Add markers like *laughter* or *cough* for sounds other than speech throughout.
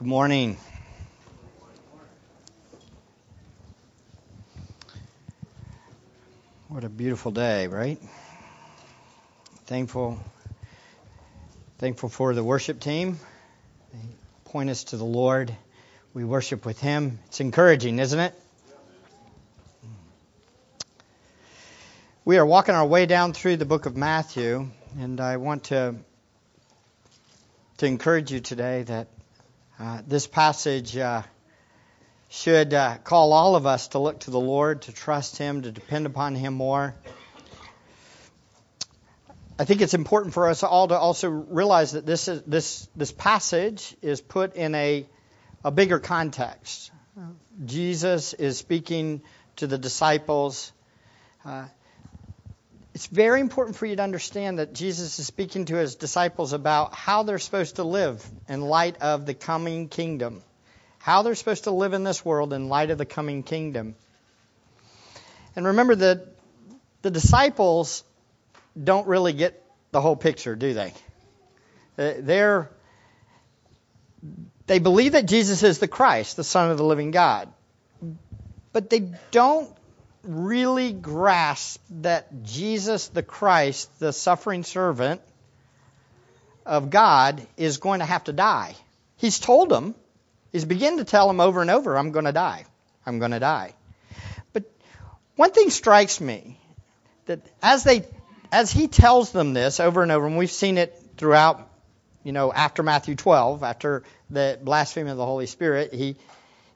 Good morning. What a beautiful day, right? Thankful thankful for the worship team. They point us to the Lord. We worship with him. It's encouraging, isn't it? We are walking our way down through the book of Matthew, and I want to to encourage you today that uh, this passage uh, should uh, call all of us to look to the Lord, to trust Him, to depend upon Him more. I think it's important for us all to also realize that this is, this this passage is put in a a bigger context. Jesus is speaking to the disciples. Uh, it's very important for you to understand that Jesus is speaking to his disciples about how they're supposed to live in light of the coming kingdom. How they're supposed to live in this world in light of the coming kingdom. And remember that the disciples don't really get the whole picture, do they? Uh, they're they believe that Jesus is the Christ, the Son of the living God. But they don't really grasp that Jesus the Christ, the suffering servant of God, is going to have to die. He's told them, he's beginning to tell them over and over, I'm going to die. I'm going to die. But one thing strikes me that as they as he tells them this over and over, and we've seen it throughout, you know, after Matthew 12, after the blasphemy of the Holy Spirit, he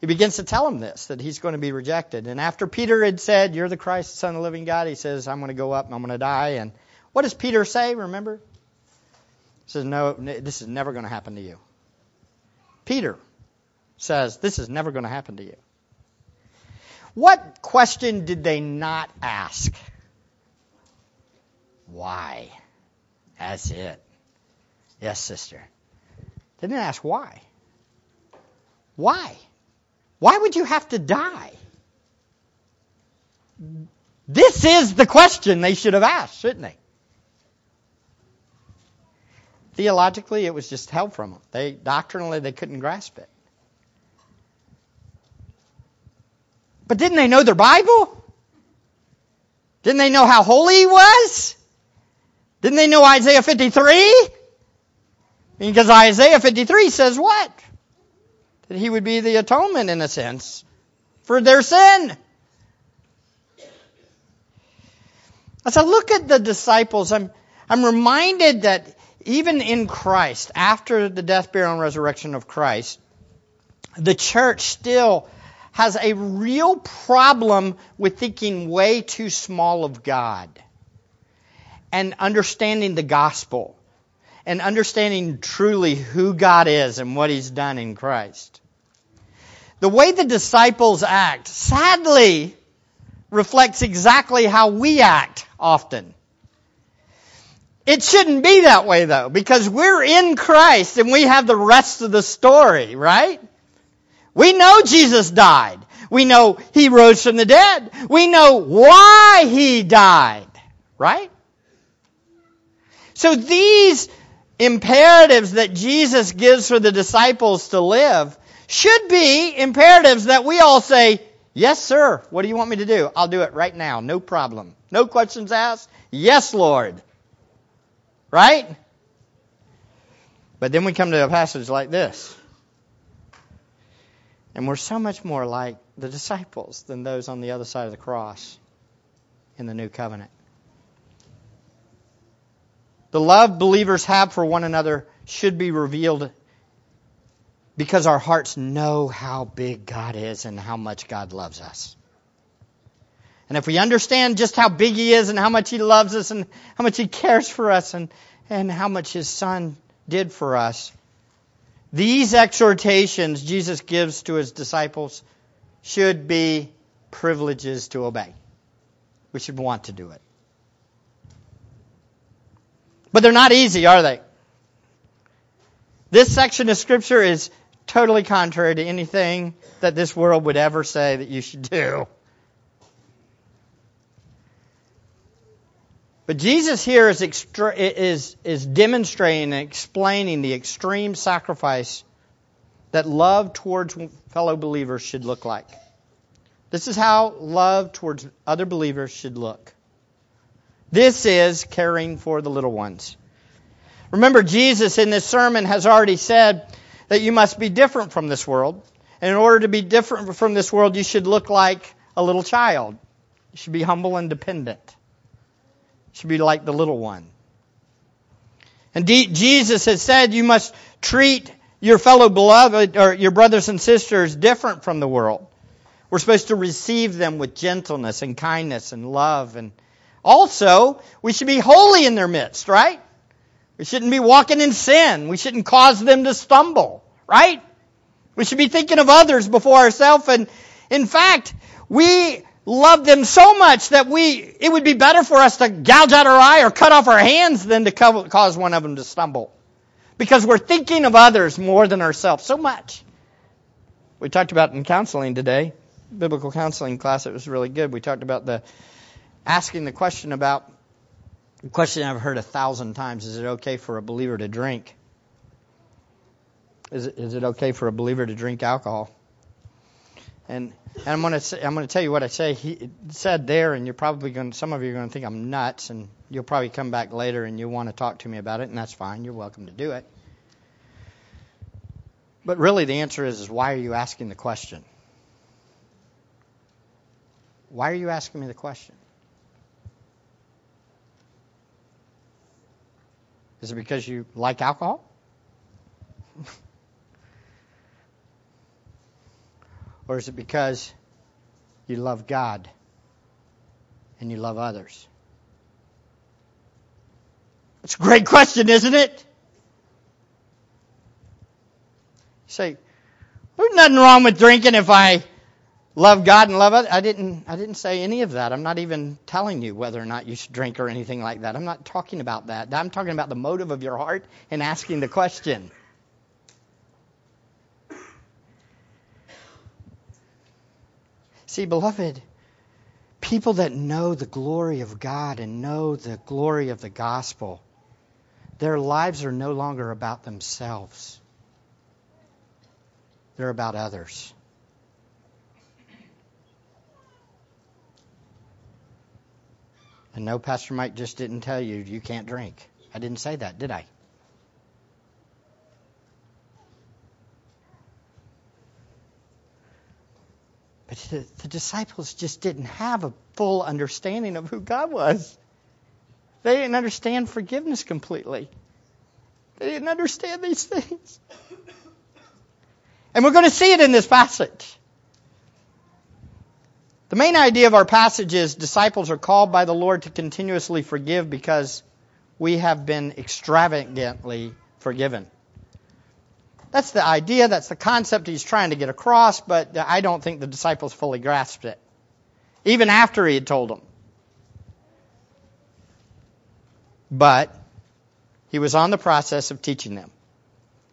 he begins to tell him this, that he's going to be rejected. And after Peter had said, You're the Christ, Son of the living God, he says, I'm going to go up and I'm going to die. And what does Peter say, remember? He says, No, this is never going to happen to you. Peter says, This is never going to happen to you. What question did they not ask? Why? That's it. Yes, sister. They didn't ask why. Why? Why would you have to die? This is the question they should have asked, shouldn't they? Theologically, it was just held from them. They doctrinally they couldn't grasp it. But didn't they know their Bible? Didn't they know how holy he was? Didn't they know Isaiah 53? Because Isaiah 53 says what? That he would be the atonement in a sense for their sin. As I look at the disciples, I'm, I'm reminded that even in Christ, after the death, burial, and resurrection of Christ, the church still has a real problem with thinking way too small of God and understanding the gospel and understanding truly who God is and what He's done in Christ. The way the disciples act, sadly, reflects exactly how we act often. It shouldn't be that way though, because we're in Christ and we have the rest of the story, right? We know Jesus died. We know He rose from the dead. We know why He died, right? So these imperatives that Jesus gives for the disciples to live should be imperatives that we all say, Yes, sir. What do you want me to do? I'll do it right now. No problem. No questions asked. Yes, Lord. Right? But then we come to a passage like this. And we're so much more like the disciples than those on the other side of the cross in the new covenant. The love believers have for one another should be revealed because our hearts know how big God is and how much God loves us. And if we understand just how big He is and how much He loves us and how much He cares for us and, and how much His Son did for us, these exhortations Jesus gives to His disciples should be privileges to obey. We should want to do it. But they're not easy, are they? This section of Scripture is totally contrary to anything that this world would ever say that you should do. But Jesus here is, is, is demonstrating and explaining the extreme sacrifice that love towards fellow believers should look like. This is how love towards other believers should look. This is caring for the little ones. Remember, Jesus in this sermon has already said that you must be different from this world. And in order to be different from this world, you should look like a little child. You should be humble and dependent. You should be like the little one. And Jesus has said you must treat your fellow beloved or your brothers and sisters different from the world. We're supposed to receive them with gentleness and kindness and love. And also, we should be holy in their midst, right? We shouldn't be walking in sin. We shouldn't cause them to stumble, right? We should be thinking of others before ourselves. And in fact, we love them so much that we, it would be better for us to gouge out our eye or cut off our hands than to cause one of them to stumble. Because we're thinking of others more than ourselves so much. We talked about in counseling today, biblical counseling class, it was really good. We talked about the asking the question about the question I've heard a thousand times is it okay for a believer to drink? Is it, is it okay for a believer to drink alcohol? And, and I'm going to I'm going to tell you what I say he said there, and you're probably going some of you are going to think I'm nuts, and you'll probably come back later and you'll want to talk to me about it, and that's fine. You're welcome to do it. But really, the answer is, is why are you asking the question? Why are you asking me the question? Is it because you like alcohol? *laughs* or is it because you love God and you love others? It's a great question, isn't it? You say, there's nothing wrong with drinking if I love God and love others. I didn't I didn't say any of that. I'm not even telling you whether or not you should drink or anything like that. I'm not talking about that. I'm talking about the motive of your heart and asking the question. See, beloved, people that know the glory of God and know the glory of the gospel, their lives are no longer about themselves. They're about others. And no, Pastor Mike just didn't tell you you can't drink. I didn't say that, did I? But the, the, disciples just didn't have a full understanding of who God was. They didn't understand forgiveness completely. They didn't understand these things. And we're going to see it in this passage. The main idea of our passage is disciples are called by the Lord to continuously forgive because we have been extravagantly forgiven. That's the idea, that's the concept he's trying to get across, but I don't think the disciples fully grasped it, even after he had told them. But he was on the process of teaching them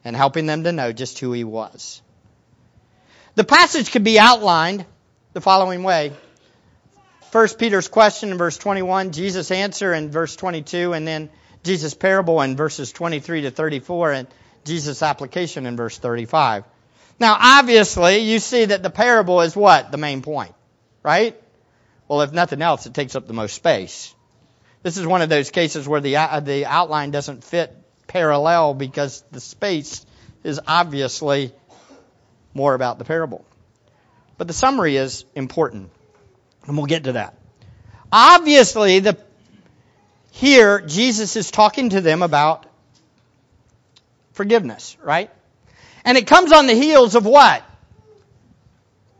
and helping them to know just who he was. The passage could be outlined the following way. First Peter's question in verse 21, Jesus' answer in verse 22, and then Jesus' parable in verses 23 to 34, and Jesus' application in verse 35. Now, obviously, you see that the parable is what? The main point, right? Well, if nothing else, it takes up the most space. This is one of those cases where the, uh, the outline doesn't fit parallel because the space is obviously more about the parable. But the summary is important, and we'll get to that. Obviously, the, here Jesus is talking to them about forgiveness, right? And it comes on the heels of what?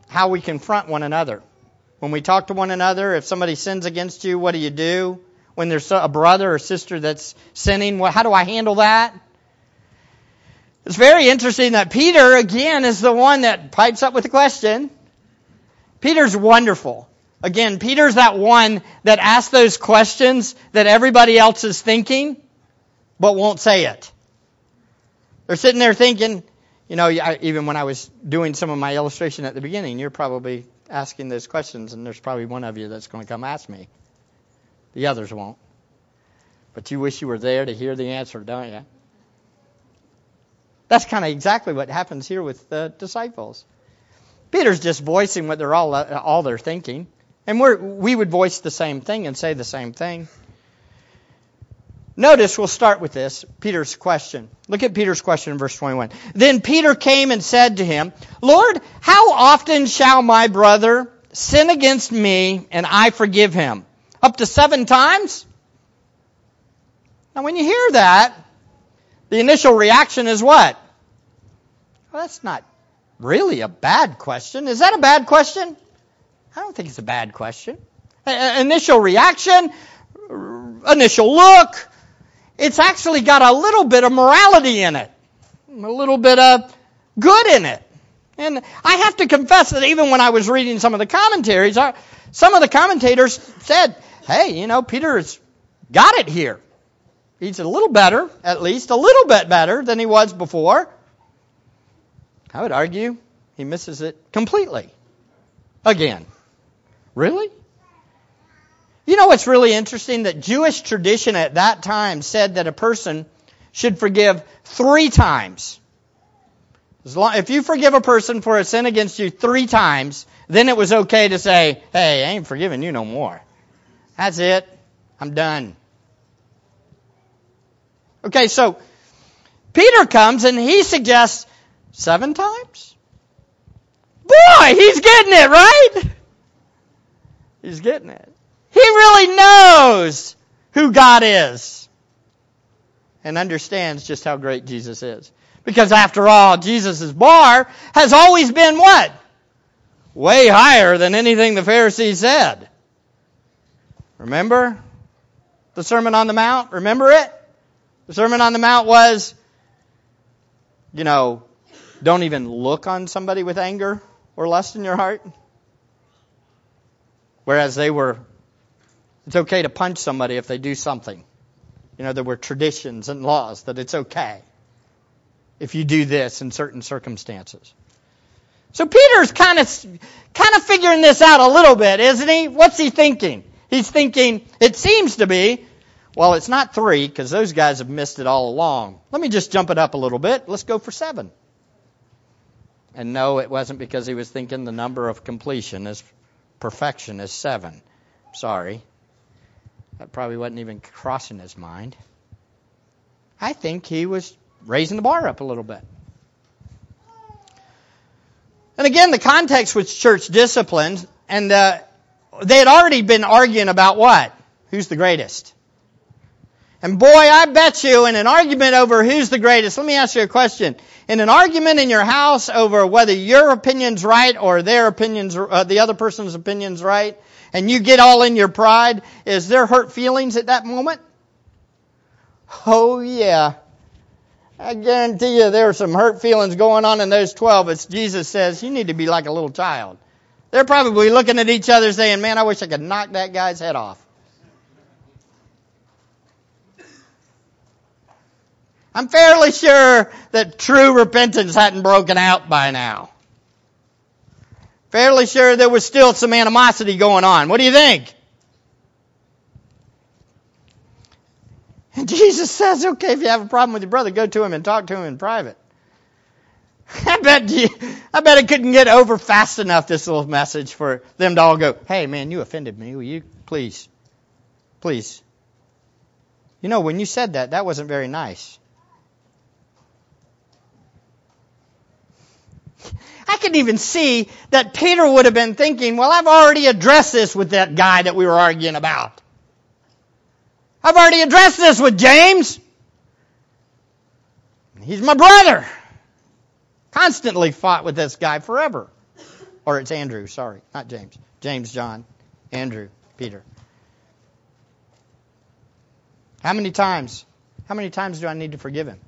How we confront one another. When we talk to one another, if somebody sins against you, what do you do? When there's a brother or sister that's sinning, how do I handle that? It's very interesting that Peter, again, is the one that pipes up with the question. Peter's wonderful. Again, Peter's that one that asks those questions that everybody else is thinking, but won't say it. They're sitting there thinking, you know, even when I was doing some of my illustration at the beginning, you're probably asking those questions, and there's probably one of you that's going to come ask me. The others won't. But you wish you were there to hear the answer, don't you? That's kind of exactly what happens here with the disciples. Peter's just voicing what they're all uh, all they're thinking, and we we would voice the same thing and say the same thing. Notice we'll start with this Peter's question. Look at Peter's question in verse 21. Then Peter came and said to him, Lord, how often shall my brother sin against me and I forgive him? Up to seven times? Now, when you hear that, the initial reaction is what? Well, that's not really a bad question. Is that a bad question? I don't think it's a bad question. initial reaction, initial look, it's actually got a little bit of morality in it, a little bit of good in it. And I have to confess that even when I was reading some of the commentaries, some of the commentators said, hey, you know, Peter's got it here. He's a little better, at least, a little bit better than he was before. I would argue he misses it completely. Again. Really? You know what's really interesting? That Jewish tradition at that time said that a person should forgive three times. Long, if you forgive a person for a sin against you three times, then it was okay to say, hey, I ain't forgiving you no more. That's it. I'm done. Okay, so Peter comes and he suggests seven times? Boy, he's getting it, right? He's getting it. He really knows who God is and understands just how great Jesus is. Because after all, Jesus' bar has always been what? Way higher than anything the Pharisees said. Remember the Sermon on the Mount? Remember it? The Sermon on the Mount was, you know, don't even look on somebody with anger or lust in your heart. Whereas they were, it's okay to punch somebody if they do something. You know, there were traditions and laws that it's okay if you do this in certain circumstances. So Peter's kind of kind of figuring this out a little bit, isn't he? What's he thinking? He's thinking, it seems to be, well, it's not three, because those guys have missed it all along. Let me just jump it up a little bit. Let's go for seven. And no, it wasn't because he was thinking the number of completion is perfection is seven. Sorry. That probably wasn't even crossing his mind. I think he was raising the bar up a little bit. And again, the context was church discipline, and uh, they had already been arguing about what? Who's the greatest? And boy, I bet you in an argument over who's the greatest, let me ask you a question. In an argument in your house over whether your opinion's right or their opinion's, uh, the other person's opinion's right, and you get all in your pride, is there hurt feelings at that moment? Oh yeah. I guarantee you there are some hurt feelings going on in those 12 as Jesus says, you need to be like a little child. They're probably looking at each other saying, man, I wish I could knock that guy's head off. I'm fairly sure that true repentance hadn't broken out by now. Fairly sure there was still some animosity going on. What do you think? And *laughs* Jesus says, okay, if you have a problem with your brother, go to him and talk to him in private. *laughs* I bet you, I bet it couldn't get over fast enough, this little message, for them to all go, hey man, you offended me. Will you please, please. You know, when you said that, that wasn't very nice. Can even see that Peter would have been thinking, well, I've already addressed this with that guy that we were arguing about. I've already addressed this with James. He's my brother. Constantly fought with this guy forever. Or it's Andrew, sorry, not James. James, John, Andrew, Peter. How many times? How many times do I need to forgive him?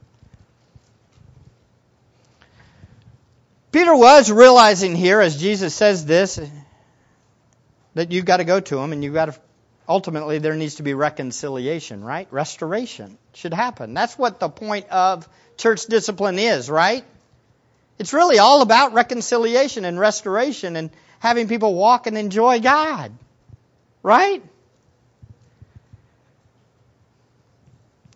Peter was realizing here, as Jesus says this, that you've got to go to him and you've got to, ultimately, there needs to be reconciliation, right? Restoration should happen. That's what the point of church discipline is, right? It's really all about reconciliation and restoration and having people walk and enjoy God, right?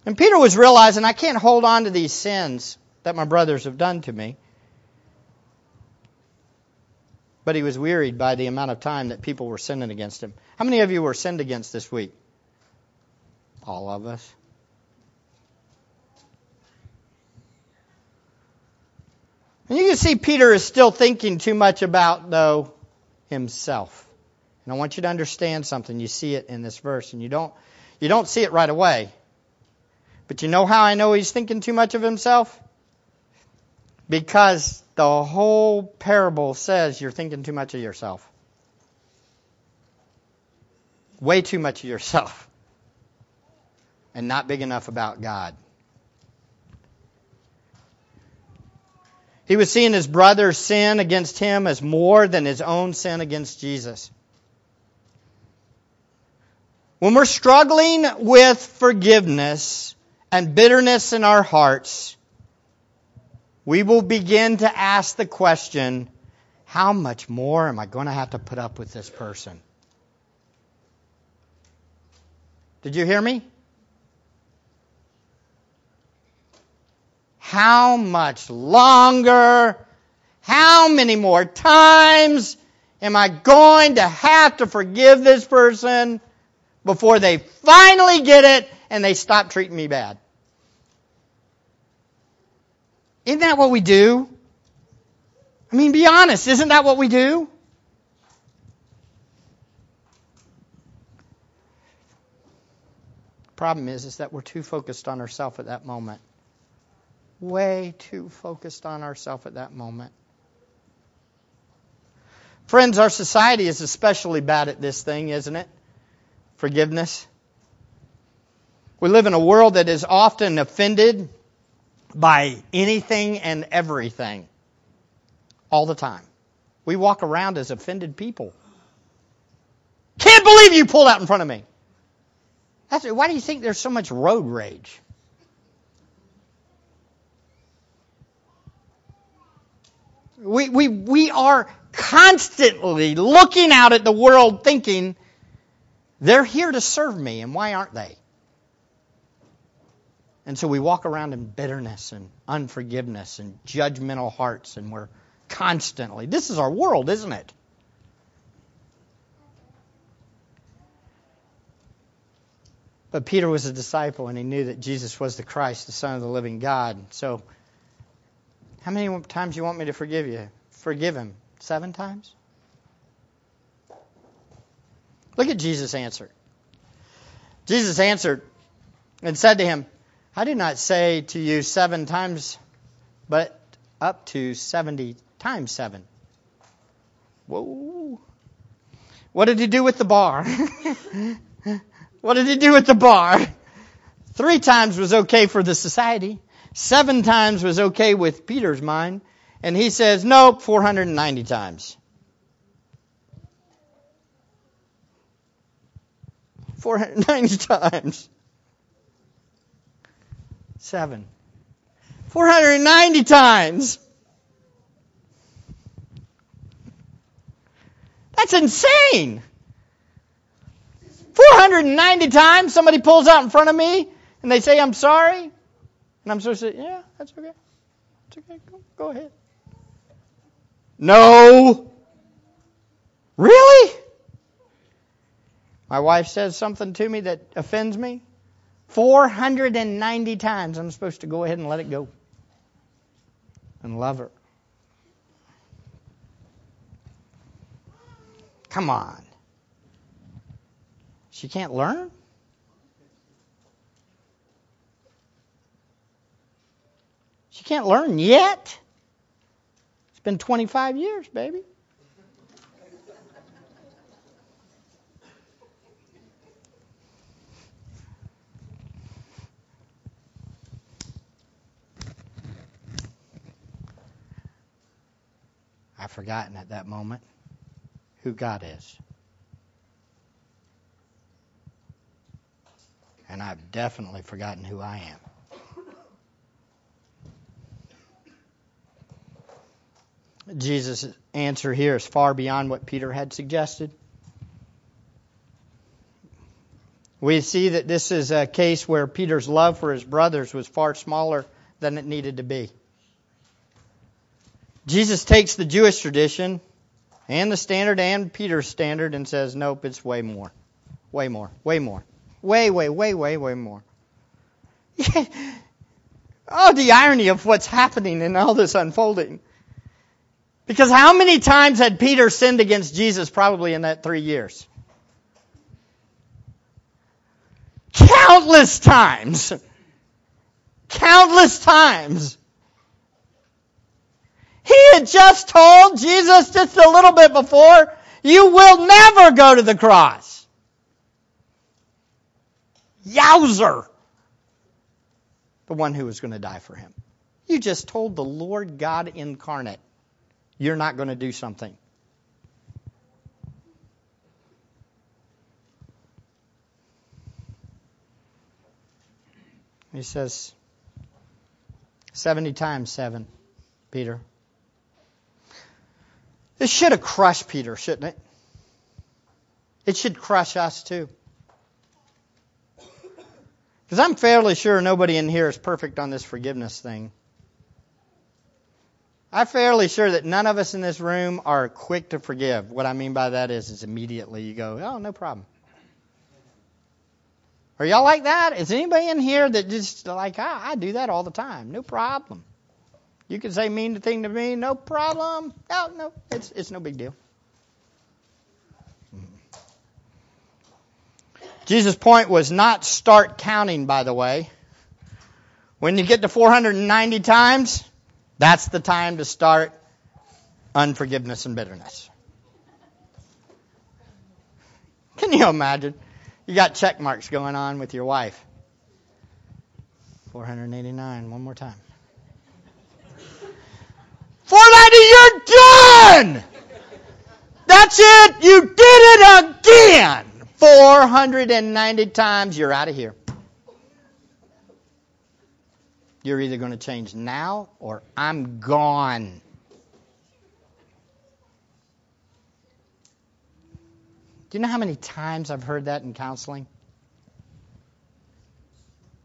And Peter was realizing I can't hold on to these sins that my brothers have done to me. But he was wearied by the amount of time that people were sinning against him. How many of you were sinned against this week? All of us. And you can see Peter is still thinking too much about, though, himself. And I want you to understand something. You see it in this verse, and you don't you don't see it right away. But you know how I know he's thinking too much of himself? Because the whole parable says you're thinking too much of yourself. Way too much of yourself. *laughs* And not big enough about God. He was seeing his brother's sin against him as more than his own sin against Jesus. When we're struggling with forgiveness and bitterness in our hearts, we will begin to ask the question how much more am I going to have to put up with this person? Did you hear me? How much longer? How many more times am I going to have to forgive this person before they finally get it and they stop treating me bad? Isn't that what we do? I mean, be honest, isn't that what we do? Problem is, is that we're too focused on ourselves at that moment way too focused on ourselves at that moment. Friends, our society is especially bad at this thing, isn't it? Forgiveness. We live in a world that is often offended by anything and everything all the time. We walk around as offended people. Can't believe you pulled out in front of me. That's, why do you think there's so much road rage? We, we, we are constantly looking out at the world thinking, they're here to serve me, and why aren't they? And so we walk around in bitterness and unforgiveness and judgmental hearts, and we're constantly. This is our world, isn't it? But Peter was a disciple, and he knew that Jesus was the Christ, the Son of the living God. So how many times do you want me to forgive you? Forgive him. Seven times? Look at Jesus' answer. Jesus answered and said to him, I do not say to you seven times, but up to 70 times seven. Whoa. What did he do with the bar? *laughs* what did he do with the bar? Three times was okay for the society. Seven times was okay with Peter's mind, and he says, nope, 490 times. 490 *laughs* times. Seven. 490 times. That's insane. 490 times somebody pulls out in front of me and they say, I'm sorry. And I'm supposed to say, yeah, that's okay. It's okay. Go, go ahead. No. Really? My wife says something to me that offends me. 490 times I'm supposed to go ahead and let it go and love her. Come on. She can't learn? She can't learn yet. It's been 25 years, baby. I've forgotten at that moment who God is. And I've definitely forgotten who I am. Jesus' answer here is far beyond what Peter had suggested. We see that this is a case where Peter's love for his brothers was far smaller than it needed to be. Jesus takes the Jewish tradition and the standard and Peter's standard and says, nope, it's way more. Way more. Way more. Way, way, way, way, way more. *laughs* oh, the irony of what's happening in all this unfolding. Because how many times had Peter sinned against Jesus probably in that three years? Countless times. Countless times. He had just told Jesus just a little bit before, you will never go to the cross. Yowzer. The one who was going to die for him. You just told the Lord God incarnate, you're not going to do something. He says, 70 times 7, Peter. This should have crushed Peter, shouldn't it? It should crush us too. Because I'm fairly sure nobody in here is perfect on this forgiveness thing. I'm fairly sure that none of us in this room are quick to forgive. What I mean by that is, is immediately you go, oh, no problem. Are y'all like that? Is anybody in here that just like, I, I do that all the time. No problem. You can say mean thing to me, no problem. No, no, it's it's no big deal. Jesus' point was not start counting, by the way. When you get to 490 times, that's the time to start unforgiveness and bitterness. Can you imagine? You got check marks going on with your wife. 489, one more time. 490, you're done! That's it! You did it again! 490 times, you're out of here. You're either going to change now or I'm gone. Do you know how many times I've heard that in counseling?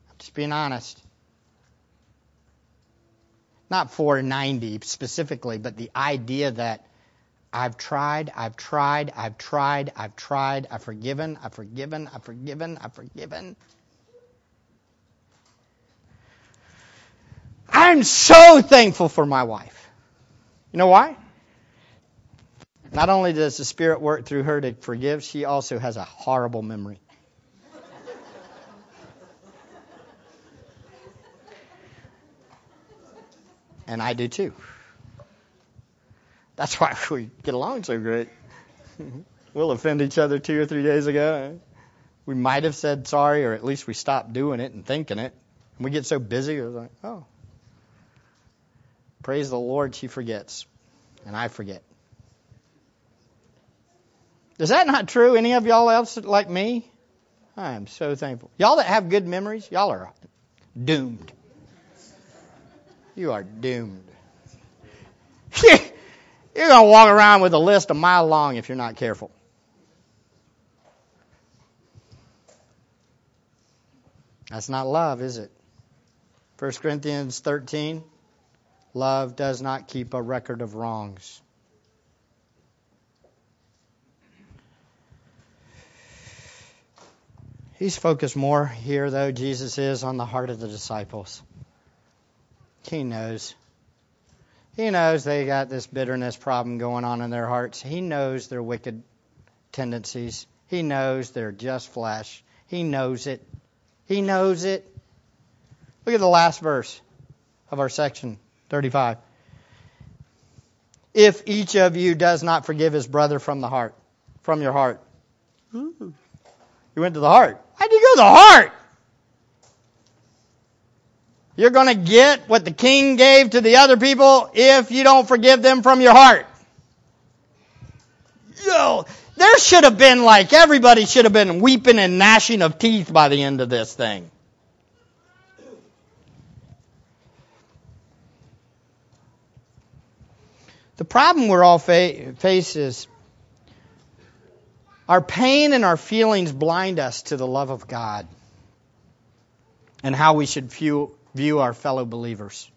I'm just being honest. Not 490 specifically, but the idea that I've tried, I've tried, I've tried, I've tried, I've forgiven, I've forgiven, I've forgiven, I've forgiven. I'm so thankful for my wife. You know why? Not only does the Spirit work through her to forgive, she also has a horrible memory. And I do too. That's why we get along so great. *laughs* we'll offend each other two or three days ago. We might have said sorry, or at least we stopped doing it and thinking it. And we get so busy, we're like, oh. Praise the Lord, she forgets. And I forget. Is that not true? Any of y'all else like me? I am so thankful. Y'all that have good memories, y'all are doomed. You are doomed. *laughs* You're going to walk around with a list a mile long if you're not careful. That's not love, is it? 1 Corinthians 13 Love does not keep a record of wrongs. He's focused more here, though, Jesus is, on the heart of the disciples. He knows. He knows they got this bitterness problem going on in their hearts. He knows their wicked tendencies. He knows they're just flesh. He knows it. He knows it. Look at the last verse of our section 35. If each of you does not forgive his brother from the heart, from your heart. Ooh. You went to the heart. How'd you go to the heart? You're going to get what the king gave to the other people if you don't forgive them from your heart. Yo, there should have been like everybody should have been weeping and gnashing of teeth by the end of this thing. The problem we're all fa- face is our pain and our feelings blind us to the love of God and how we should view, view our fellow believers.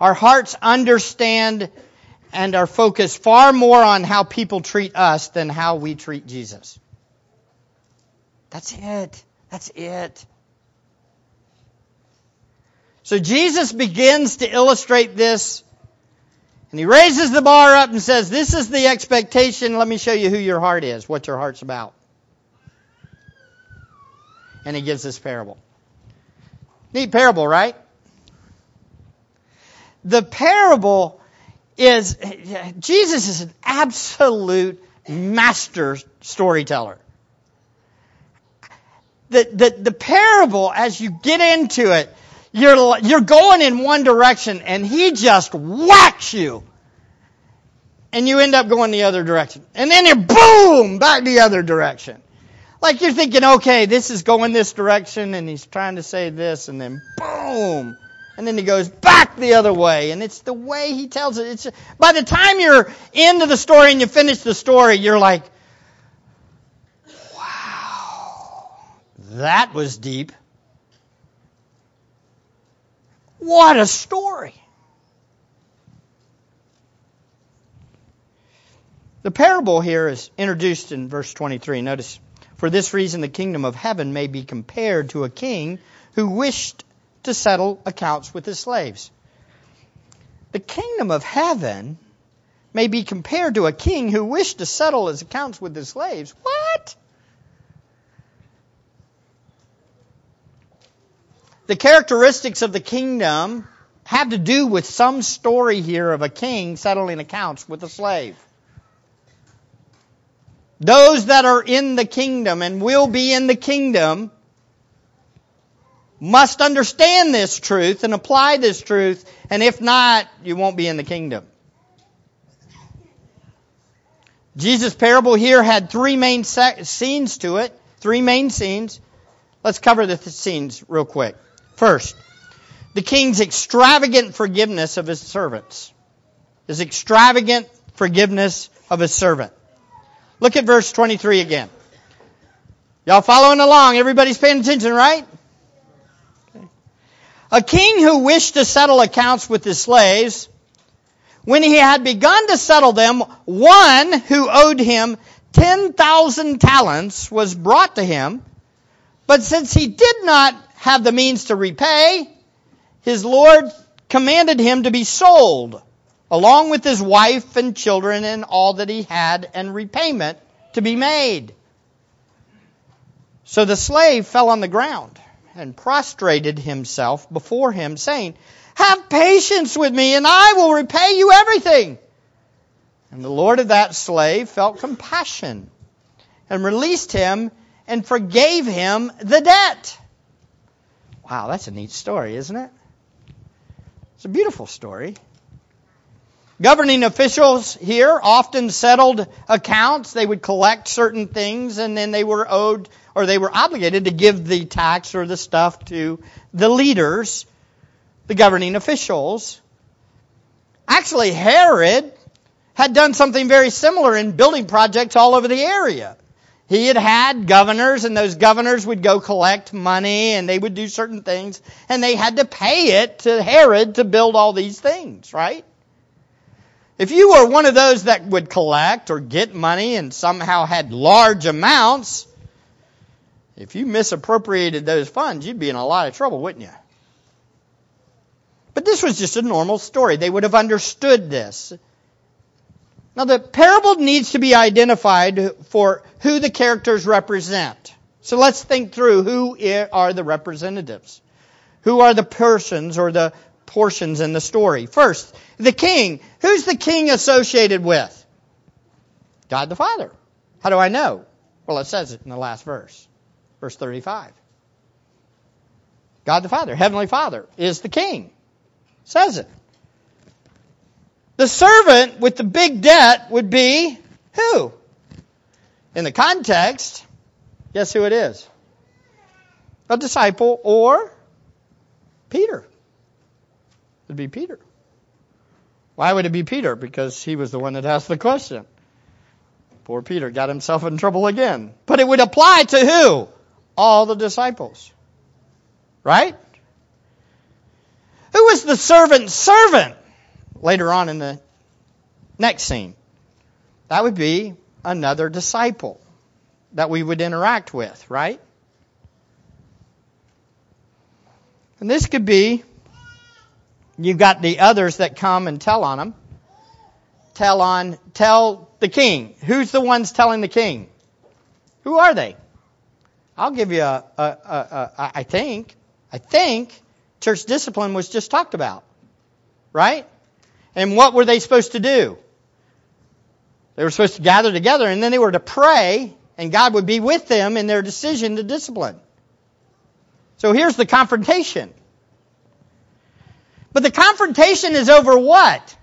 Our hearts understand and are focused far more on how people treat us than how we treat Jesus. That's it. That's it. So Jesus begins to illustrate this, and he raises the bar up and says, This is the expectation. Let me show you who your heart is, what your heart's about. And he gives this parable. Neat parable, right? The parable is, Jesus is an absolute master storyteller. The, the, the parable, as you get into it, you're, you're going in one direction and he just whacks you. And you end up going the other direction. And then you boom, back the other direction. Like you're thinking, okay, this is going this direction and he's trying to say this and then boom. And then he goes back the other way. And it's the way he tells it. It's, by the time you're into the story and you finish the story, you're like, wow, that was deep. What a story. The parable here is introduced in verse 23. Notice, for this reason the kingdom of heaven may be compared to a king who wished to settle accounts with his slaves. The kingdom of heaven may be compared to a king who wished to settle his accounts with his slaves. What? the characteristics of the kingdom have to do with some story here of a king settling accounts with a slave. Those that are in the kingdom and will be in the kingdom must understand this truth and apply this truth, and if not, you won't be in the kingdom. Jesus' parable here had three main scenes to it, three main scenes. Let's cover the th- scenes real quick. First, the king's extravagant forgiveness of his servants. His extravagant forgiveness of his servant. Look at verse 23 again. Y'all following along? Everybody's paying attention, right? Okay. A king who wished to settle accounts with his slaves, when he had begun to settle them, one who owed him 10,000 talents was brought to him. But since he did not have the means to repay, his Lord commanded him to be sold, along with his wife and children and all that he had, and repayment to be made. So the slave fell on the ground and prostrated himself before him, saying, Have patience with me, and I will repay you everything. And the Lord of that slave felt compassion and released him and forgave him the debt. Wow, that's a neat story, isn't it? It's a beautiful story. Governing officials here often settled accounts. They would collect certain things and then they were owed or they were obligated to give the tax or the stuff to the leaders, the governing officials. Actually, Herod had done something very similar in building projects all over the area. He had had governors, and those governors would go collect money, and they would do certain things, and they had to pay it to Herod to build all these things, right? If you were one of those that would collect or get money and somehow had large amounts, if you misappropriated those funds, you'd be in a lot of trouble, wouldn't you? But this was just a normal story. They would have understood this. Now, the parable needs to be identified for who the characters represent. So let's think through who are the representatives. Who are the persons or the portions in the story? First, the king. Who's the king associated with? God the Father. How do I know? Well, it says it in the last verse, verse 35. God the Father, Heavenly Father, is the king. Says it. The servant with the big debt would be who? In the context, guess who it is? A disciple or Peter. It'd be Peter. Why would it be Peter? Because he was the one that asked the question. Poor Peter got himself in trouble again. But it would apply to who? All the disciples. Right? Who was the servant's servant? Later on in the next scene. That would be another disciple that we would interact with, right? And this could be you've got the others that come and tell on them. Tell on tell the king. Who's the ones telling the king? Who are they? I'll give you a, a, a, a I think I think church discipline was just talked about. Right? And what were they supposed to do? They were supposed to gather together and then they were to pray and God would be with them in their decision to discipline. So here's the confrontation. But the confrontation is over what?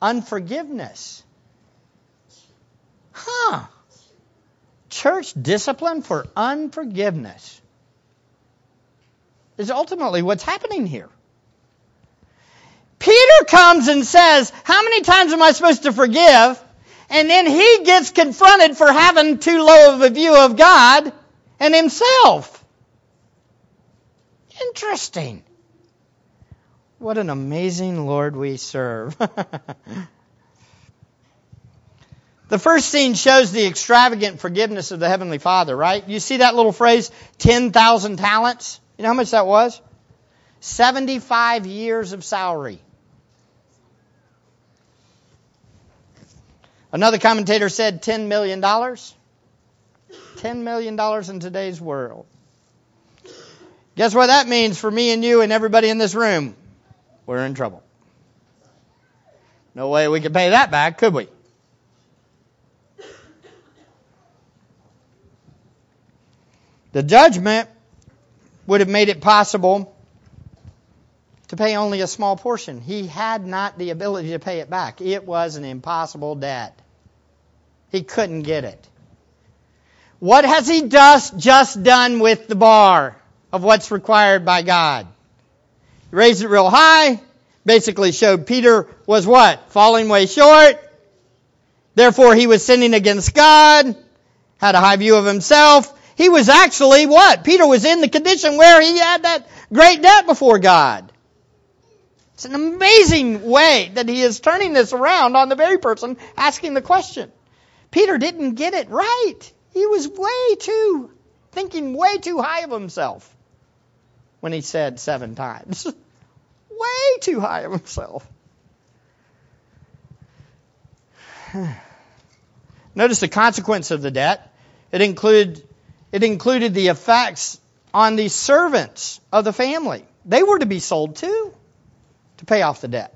Unforgiveness. Huh. Church discipline for unforgiveness is ultimately what's happening here. Peter comes and says, How many times am I supposed to forgive? And then he gets confronted for having too low of a view of God and himself. Interesting. What an amazing Lord we serve. *laughs* the first scene shows the extravagant forgiveness of the Heavenly Father, right? You see that little phrase, 10,000 talents? You know how much that was? 75 years of salary. Another commentator said $10 million. $10 million in today's world. Guess what that means for me and you and everybody in this room? We're in trouble. No way we could pay that back, could we? The judgment would have made it possible to pay only a small portion. He had not the ability to pay it back. It was an impossible debt. He couldn't get it. What has he just, done with the bar of what's required by God? Raised it real high, basically showed Peter was what? Falling way short. Therefore he was sinning against God, had a high view of himself. He was actually what? Peter was in the condition where he had that great debt before God. It's an amazing way that he is turning this around on the very person asking the question. Peter didn't get it right. He was way too, thinking way too high of himself when he said seven times. *laughs* way too high of himself. *sighs* Notice the consequence of the debt. It included, it included the effects on the servants of the family. They were to be sold too to pay off the debt.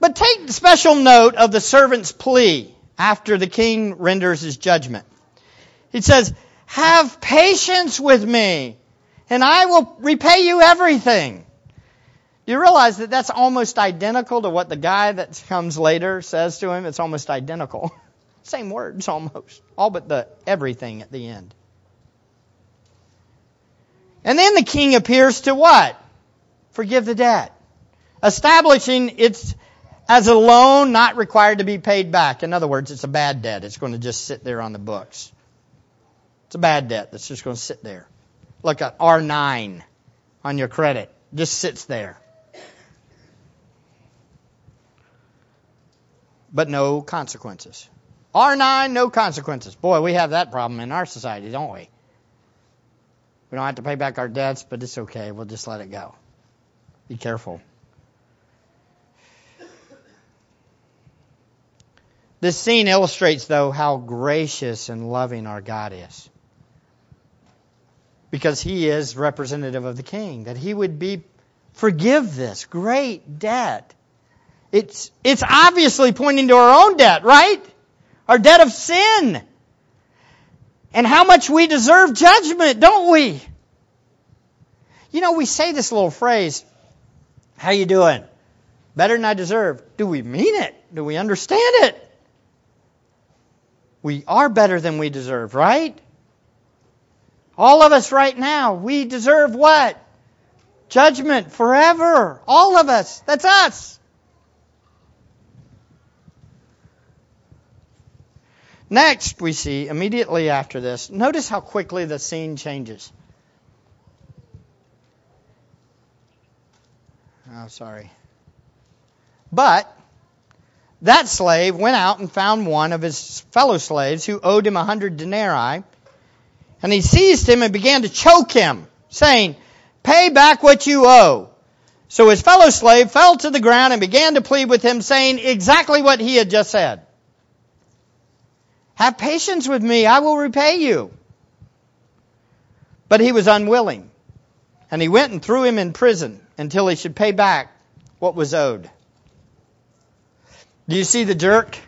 But take special note of the servant's plea after the king renders his judgment. He says, Have patience with me, and I will repay you everything. Do you realize that that's almost identical to what the guy that comes later says to him? It's almost identical. *laughs* Same words almost, all but the everything at the end. And then the king appears to what? Forgive the debt. Establishing its as a loan not required to be paid back. In other words, it's a bad debt. It's going to just sit there on the books. It's a bad debt that's just going to sit there. Look at R9 on your credit. Just sits there. But no consequences. R9, no consequences. Boy, we have that problem in our society, don't we? We don't have to pay back our debts, but it's okay. We'll just let it go. Be careful. This scene illustrates, though, how gracious and loving our God is. Because he is representative of the king, that he would be forgive this great debt. It's, it's obviously pointing to our own debt, right? Our debt of sin. And how much we deserve judgment, don't we? You know, we say this little phrase, how you doing? Better than I deserve. Do we mean it? Do we understand it? We are better than we deserve, right? All of us right now, we deserve what? Judgment forever. All of us. That's us. Next, we see immediately after this, notice how quickly the scene changes. Oh, sorry. But that slave went out and found one of his fellow slaves who owed him a hundred denarii, and he seized him and began to choke him, saying, Pay back what you owe. So his fellow slave fell to the ground and began to plead with him, saying exactly what he had just said. Have patience with me, I will repay you. But he was unwilling, and he went and threw him in prison until he should pay back what was owed. Do you see the jerk?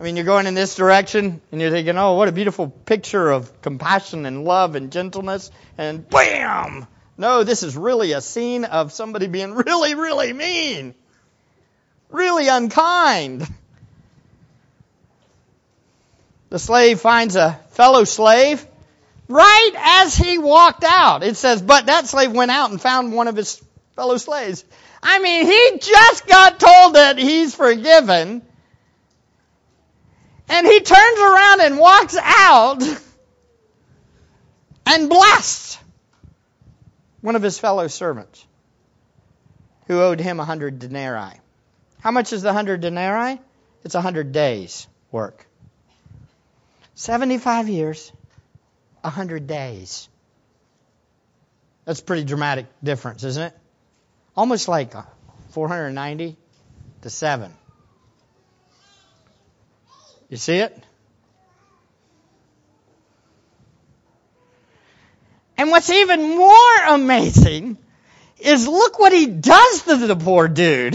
I mean, you're going in this direction and you're thinking, oh, what a beautiful picture of compassion and love and gentleness, and bam! No, this is really a scene of somebody being really, really mean, really unkind. The slave finds a fellow slave right as he walked out. It says, but that slave went out and found one of his fellow slaves. I mean, he just got told that he's forgiven. And he turns around and walks out and blasts one of his fellow servants who owed him a hundred denarii. How much is the hundred denarii? It's a hundred days' work. 75 years, a hundred days. That's a pretty dramatic difference, isn't it? Almost like 490 to 7. You see it? And what's even more amazing is look what he does to the poor dude.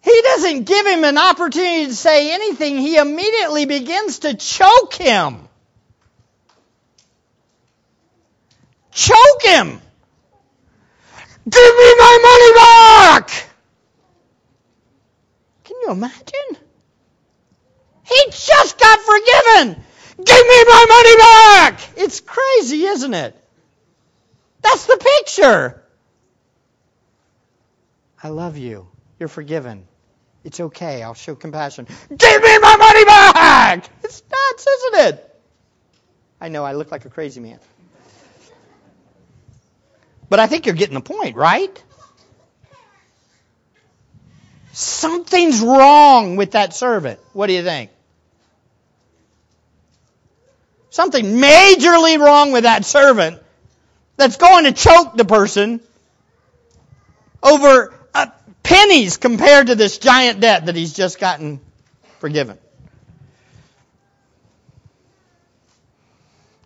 He doesn't give him an opportunity to say anything. He immediately begins to choke him. Choke him. Give me my money back! Can you imagine? He just got forgiven. Give me my money back! It's crazy, isn't it? That's the picture. I love you. You're forgiven. It's okay. I'll show compassion. Give me my money back! It's nuts, isn't it? I know I look like a crazy man. But I think you're getting the point, right? Something's wrong with that servant. What do you think? Something majorly wrong with that servant that's going to choke the person over uh, pennies compared to this giant debt that he's just gotten forgiven.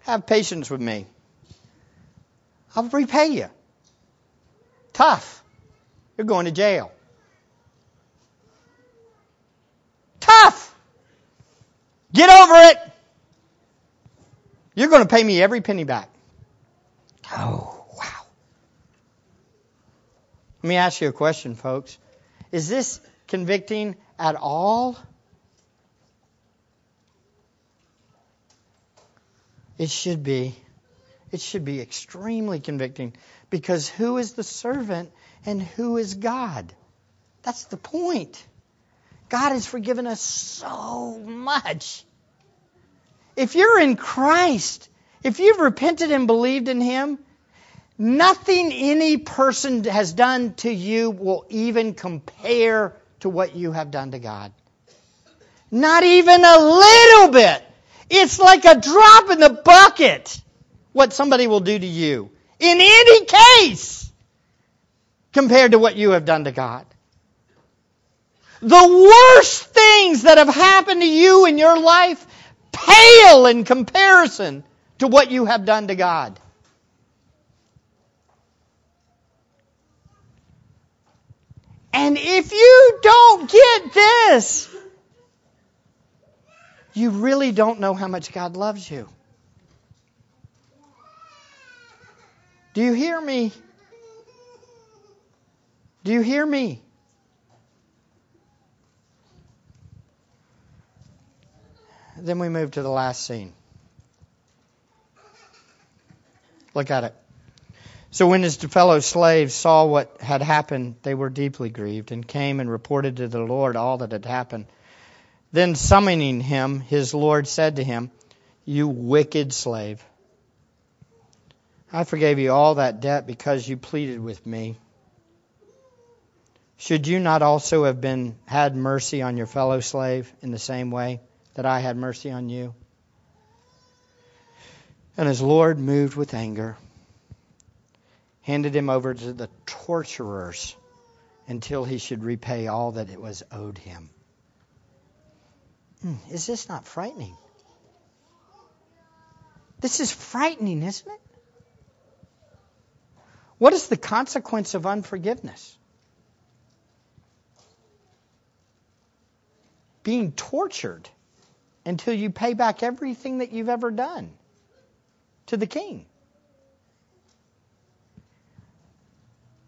Have patience with me. I'll repay you. Tough. You're going to jail. Tough. Get over it. You're going to pay me every penny back. Oh, wow. Let me ask you a question, folks. Is this convicting at all? It should be. It should be extremely convicting because who is the servant and who is God? That's the point. God has forgiven us so much. If you're in Christ, if you've repented and believed in Him, nothing any person has done to you will even compare to what you have done to God. Not even a little bit. It's like a drop in the bucket what somebody will do to you. In any case, compared to what you have done to God. The worst things that have happened to you in your life pale in comparison to what you have done to God. And if you don't get this, you really don't know how much God loves you. Do you hear me? Do you hear me? Then we move to the last scene. Look at it. So when his fellow slaves saw what had happened, they were deeply grieved and came and reported to the Lord all that had happened. Then summoning him, his Lord said to him, You wicked slave. I forgave you all that debt because you pleaded with me. Should you not also have been had mercy on your fellow slave in the same way that I had mercy on you? And his Lord, moved with anger, handed him over to the torturers until he should repay all that it was owed him. Hmm, is this not frightening? This is frightening, isn't it? What is the consequence of unforgiveness? Being tortured until you pay back everything that you've ever done to the king.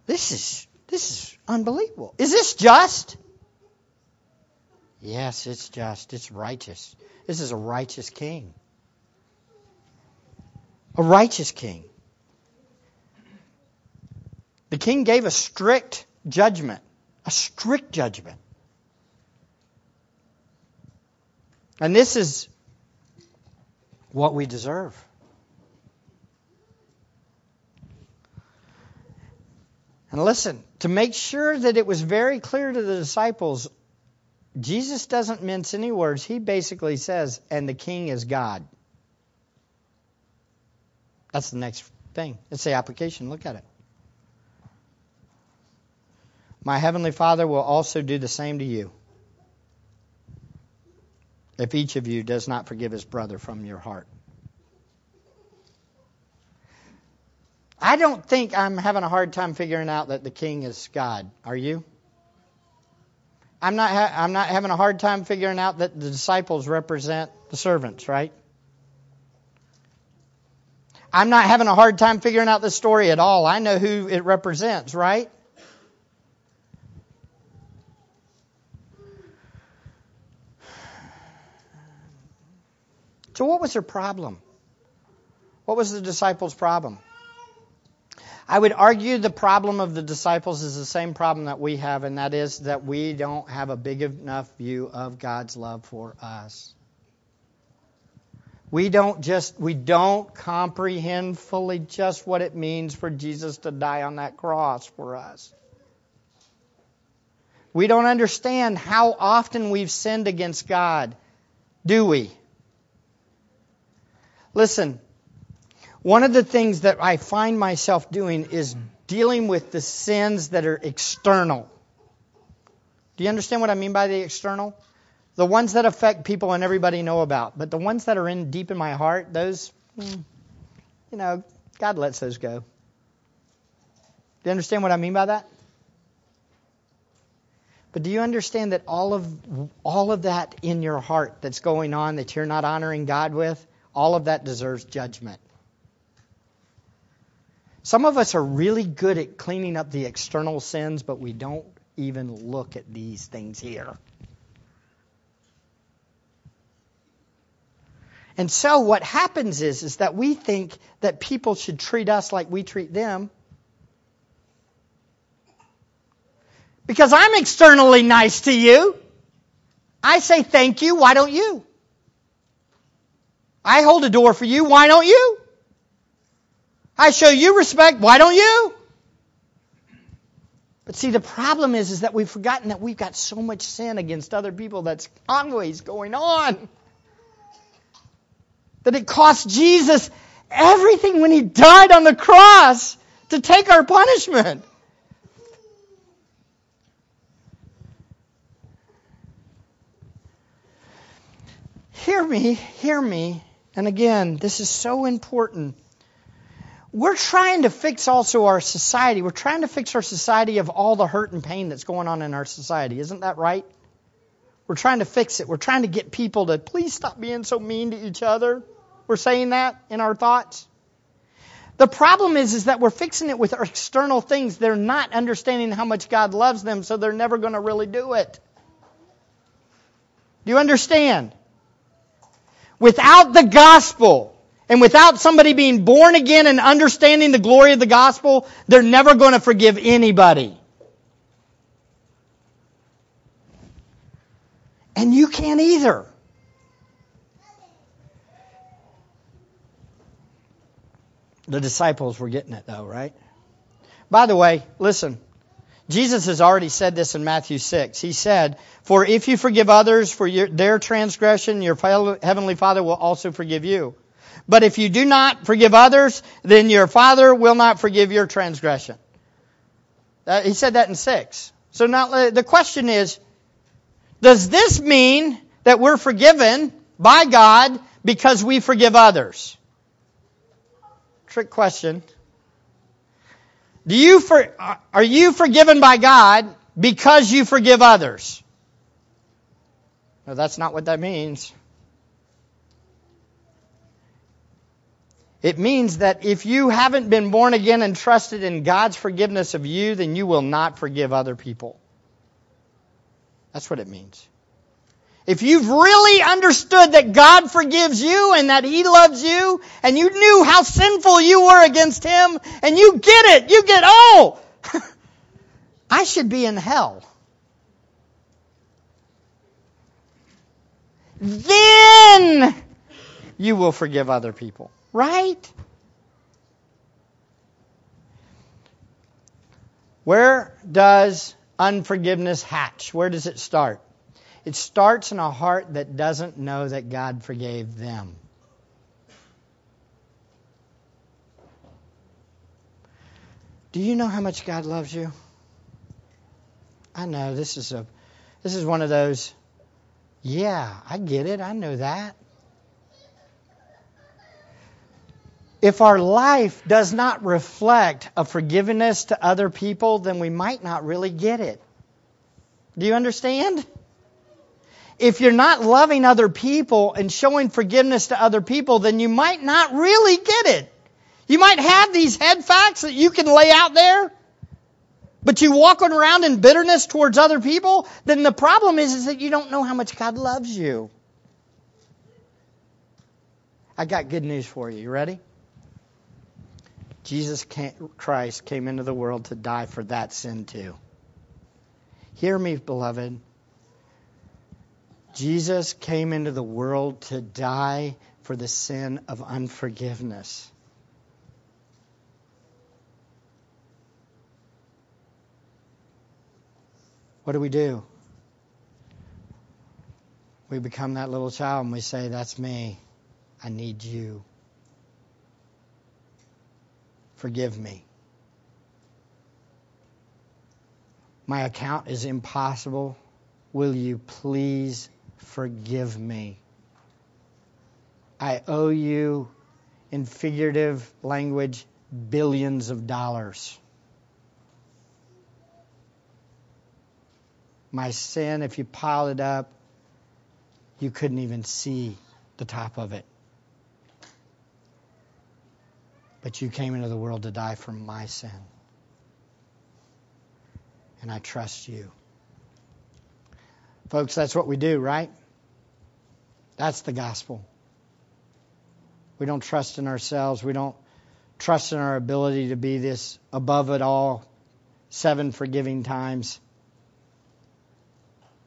This is this is unbelievable. Is this just? Yes, it's just. It's righteous. This is a righteous king. A righteous king. The king gave a strict judgment, a strict judgment. And this is what we deserve. And listen, to make sure that it was very clear to the disciples, Jesus doesn't mince any words. He basically says, and the king is God. That's the next thing. It's the application. Look at it. My heavenly Father will also do the same to you if each of you does not forgive his brother from your heart. I don't think I'm having a hard time figuring out that the king is God. Are you? I'm not, ha- I'm not having a hard time figuring out that the disciples represent the servants, right? I'm not having a hard time figuring out the story at all. I know who it represents, right? So, what was their problem? What was the disciples' problem? I would argue the problem of the disciples is the same problem that we have, and that is that we don't have a big enough view of God's love for us. We don't just we don't comprehend fully just what it means for Jesus to die on that cross for us. We don't understand how often we've sinned against God, do we? Listen, one of the things that I find myself doing is dealing with the sins that are external. Do you understand what I mean by the external? The ones that affect people and everybody know about. But the ones that are in deep in my heart, those, hmm, you know, God lets those go. Do you understand what I mean by that? But do you understand that all of all of that in your heart that's going on that you're not honoring God with, all of that deserves judgment. Some of us are really good at cleaning up the external sins, but we don't even look at these things here. And so what happens is, is that we think that people should treat us like we treat them. Because I'm externally nice to you. I say thank you, why don't you? I hold a door for you, why don't you? I show you respect. Why don't you? But see, the problem is, is that we've forgotten that we've got so much sin against other people that's always going on. That it cost Jesus everything when he died on the cross to take our punishment. Hear me, hear me. And again, this is so important we're trying to fix also our society. We're trying to fix our society of all the hurt and pain that's going on in our society. Isn't that right? We're trying to fix it. We're trying to get people to please stop being so mean to each other. We're saying that in our thoughts. The problem is, is that we're fixing it with our external things. They're not understanding how much God loves them, so they're never going to really do it. Do you understand? Without the gospel, and without somebody being born again and understanding the glory of the gospel, they're never going to forgive anybody. And you can't either. The disciples were getting it though, right? By the way, listen. Jesus has already said this in Matthew 6. He said, For if you forgive others for your, their transgression, your heavenly Father will also forgive you. But if you do not forgive others, then your Father will not forgive your transgression. Uh, he said that in 6. So now uh, the question is, does this mean that we're forgiven by God because we forgive others? Trick question. Do you for, are you forgiven by God because you forgive others? No, that's not what that means. It means that if you haven't been born again and trusted in God's forgiveness of you, then you will not forgive other people. That's what it means. If you've really understood that God forgives you and that He loves you and you knew how sinful you were against Him and you get it, you get, oh, *laughs* I should be in hell. Then you will forgive other people, right? Where does unforgiveness hatch? Where does it start? It starts in a heart that doesn't know that God forgave them. Do you know how much God loves you? I know this is a this is one of those yeah, I get it. I know that. If our life does not reflect a forgiveness to other people, then we might not really get it. Do you understand? If you're not loving other people and showing forgiveness to other people, then you might not really get it. You might have these head facts that you can lay out there, but you walking around in bitterness towards other people, then the problem is, is that you don't know how much God loves you. I got good news for you. You ready? Jesus Christ came into the world to die for that sin too. Hear me, beloved. Jesus came into the world to die for the sin of unforgiveness. What do we do? We become that little child and we say, That's me. I need you. Forgive me. My account is impossible. Will you please forgive me. I owe you, in figurative language, billions of dollars. My sin, if you pile it up, you couldn't even see the top of it. But you came into the world to die for my sin. And I trust you. Folks, that's what we do, right? That's the gospel. We don't trust in ourselves. We don't trust in our ability to be this above it all, seven forgiving times.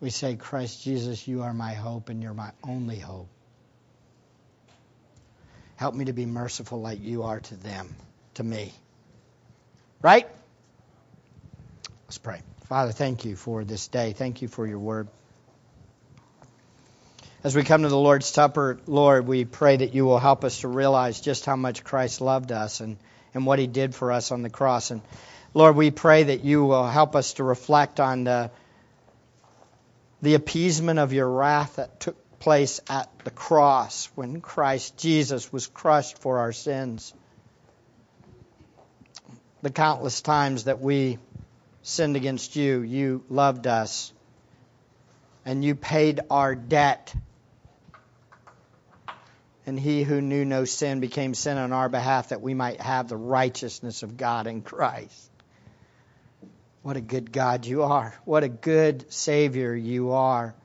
We say, Christ Jesus, you are my hope and you're my only hope. Help me to be merciful like you are to them, to me. Right? Let's pray. Father, thank you for this day. Thank you for your word. As we come to the Lord's Supper, Lord, we pray that you will help us to realize just how much Christ loved us and, and what he did for us on the cross. And Lord, we pray that you will help us to reflect on the, the appeasement of your wrath that took place at the cross when Christ Jesus was crushed for our sins. The countless times that we sinned against you, you loved us and you paid our debt and he who knew no sin became sin on our behalf that we might have the righteousness of God in Christ. What a good God you are. What a good Savior you are.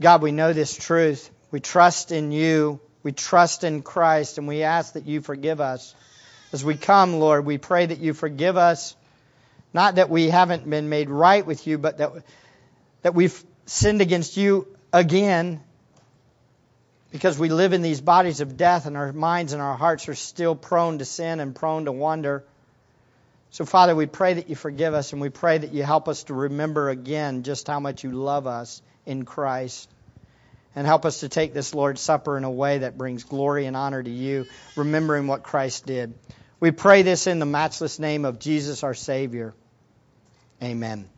God, we know this truth. We trust in you. We trust in Christ, and we ask that you forgive us. As we come, Lord, we pray that you forgive us. Not that we haven't been made right with you, but that, that we've sinned against you again because we live in these bodies of death and our minds and our hearts are still prone to sin and prone to wonder. So, Father, we pray that you forgive us and we pray that you help us to remember again just how much you love us in Christ. And help us to take this Lord's Supper in a way that brings glory and honor to you, remembering what Christ did. We pray this in the matchless name of Jesus our Savior. Amen.